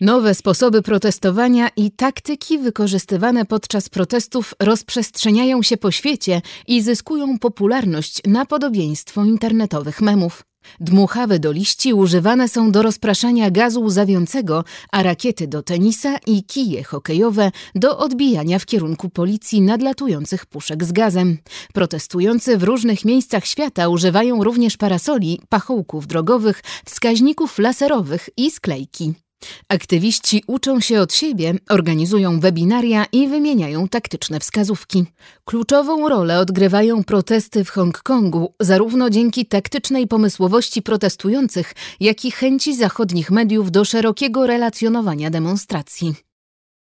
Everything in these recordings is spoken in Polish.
Nowe sposoby protestowania i taktyki wykorzystywane podczas protestów rozprzestrzeniają się po świecie i zyskują popularność na podobieństwo internetowych memów. Dmuchawy do liści używane są do rozpraszania gazu łzawiącego, a rakiety do tenisa i kije hokejowe do odbijania w kierunku policji nadlatujących puszek z gazem. Protestujący w różnych miejscach świata używają również parasoli, pachołków drogowych, wskaźników laserowych i sklejki. Aktywiści uczą się od siebie, organizują webinaria i wymieniają taktyczne wskazówki. Kluczową rolę odgrywają protesty w Hongkongu, zarówno dzięki taktycznej pomysłowości protestujących, jak i chęci zachodnich mediów do szerokiego relacjonowania demonstracji.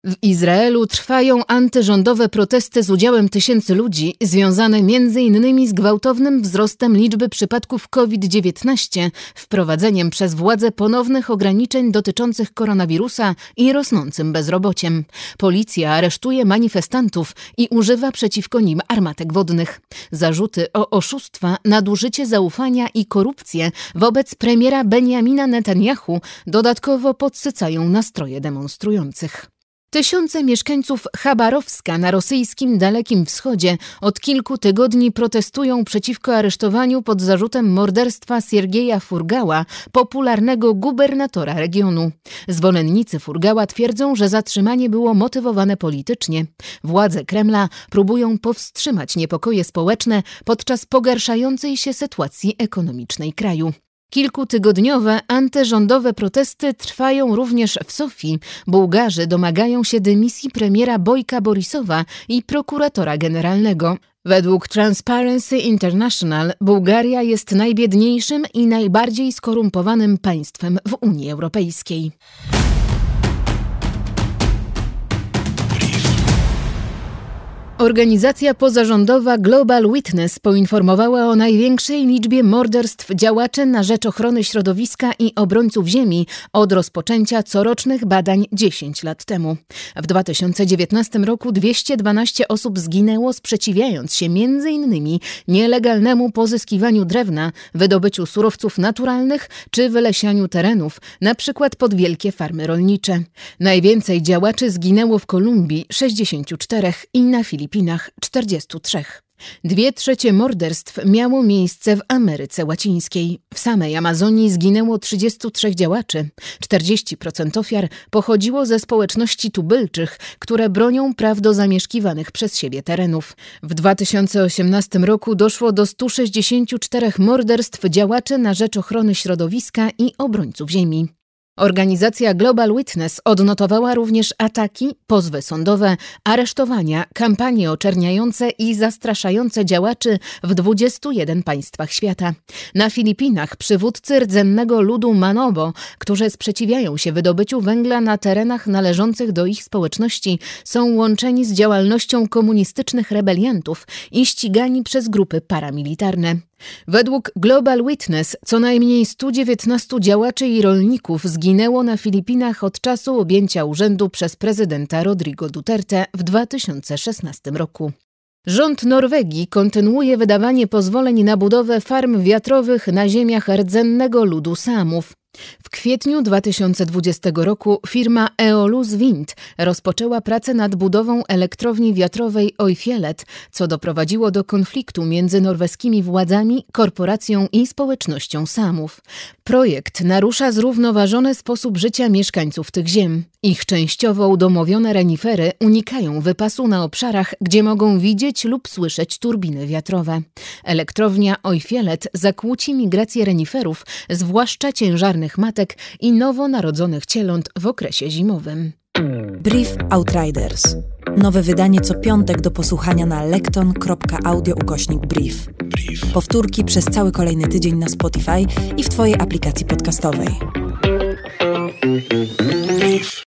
W Izraelu trwają antyrządowe protesty z udziałem tysięcy ludzi, związane m.in. z gwałtownym wzrostem liczby przypadków COVID-19, wprowadzeniem przez władze ponownych ograniczeń dotyczących koronawirusa i rosnącym bezrobociem. Policja aresztuje manifestantów i używa przeciwko nim armatek wodnych. Zarzuty o oszustwa, nadużycie zaufania i korupcję wobec premiera Benjamina Netanyahu dodatkowo podsycają nastroje demonstrujących. Tysiące mieszkańców Chabarowska na rosyjskim Dalekim Wschodzie od kilku tygodni protestują przeciwko aresztowaniu pod zarzutem morderstwa Siergieja Furgała, popularnego gubernatora regionu. Zwolennicy Furgała twierdzą, że zatrzymanie było motywowane politycznie. Władze Kremla próbują powstrzymać niepokoje społeczne podczas pogarszającej się sytuacji ekonomicznej kraju. Kilkutygodniowe antyrządowe protesty trwają również w Sofii. Bułgarzy domagają się dymisji premiera Bojka Borisowa i prokuratora generalnego. Według Transparency International Bułgaria jest najbiedniejszym i najbardziej skorumpowanym państwem w Unii Europejskiej. Organizacja pozarządowa Global Witness poinformowała o największej liczbie morderstw działaczy na rzecz ochrony środowiska i obrońców ziemi od rozpoczęcia corocznych badań 10 lat temu. W 2019 roku 212 osób zginęło sprzeciwiając się m.in. nielegalnemu pozyskiwaniu drewna, wydobyciu surowców naturalnych czy wylesianiu terenów, np. pod wielkie farmy rolnicze. Najwięcej działaczy zginęło w Kolumbii 64 i na Filipinach. Filipinach 43. Dwie trzecie morderstw miało miejsce w Ameryce Łacińskiej. W samej Amazonii zginęło 33 działaczy. 40% ofiar pochodziło ze społeczności tubylczych, które bronią praw do zamieszkiwanych przez siebie terenów. W 2018 roku doszło do 164 morderstw działaczy na rzecz ochrony środowiska i obrońców ziemi. Organizacja Global Witness odnotowała również ataki, pozwy sądowe, aresztowania, kampanie oczerniające i zastraszające działaczy w 21 państwach świata. Na Filipinach przywódcy rdzennego ludu Manobo, którzy sprzeciwiają się wydobyciu węgla na terenach należących do ich społeczności, są łączeni z działalnością komunistycznych rebeliantów i ścigani przez grupy paramilitarne. Według Global Witness co najmniej 119 działaczy i rolników zginęło na Filipinach od czasu objęcia urzędu przez prezydenta Rodrigo Duterte w 2016 roku. Rząd Norwegii kontynuuje wydawanie pozwoleń na budowę farm wiatrowych na ziemiach rdzennego ludu Samów. W kwietniu 2020 roku firma Eolus Wind rozpoczęła pracę nad budową elektrowni wiatrowej Oifielet, co doprowadziło do konfliktu między norweskimi władzami, korporacją i społecznością Samów. Projekt narusza zrównoważony sposób życia mieszkańców tych ziem. Ich częściowo udomowione renifery unikają wypasu na obszarach, gdzie mogą widzieć lub słyszeć turbiny wiatrowe. Elektrownia Oifielet zakłóci migrację reniferów, zwłaszcza ciężarnych matek i nowonarodzonych cieląt w okresie zimowym. Brief Outriders. Nowe wydanie co piątek do posłuchania na lekton.audio ukośnik brief. brief. Powtórki przez cały kolejny tydzień na Spotify i w Twojej aplikacji podcastowej. Brief.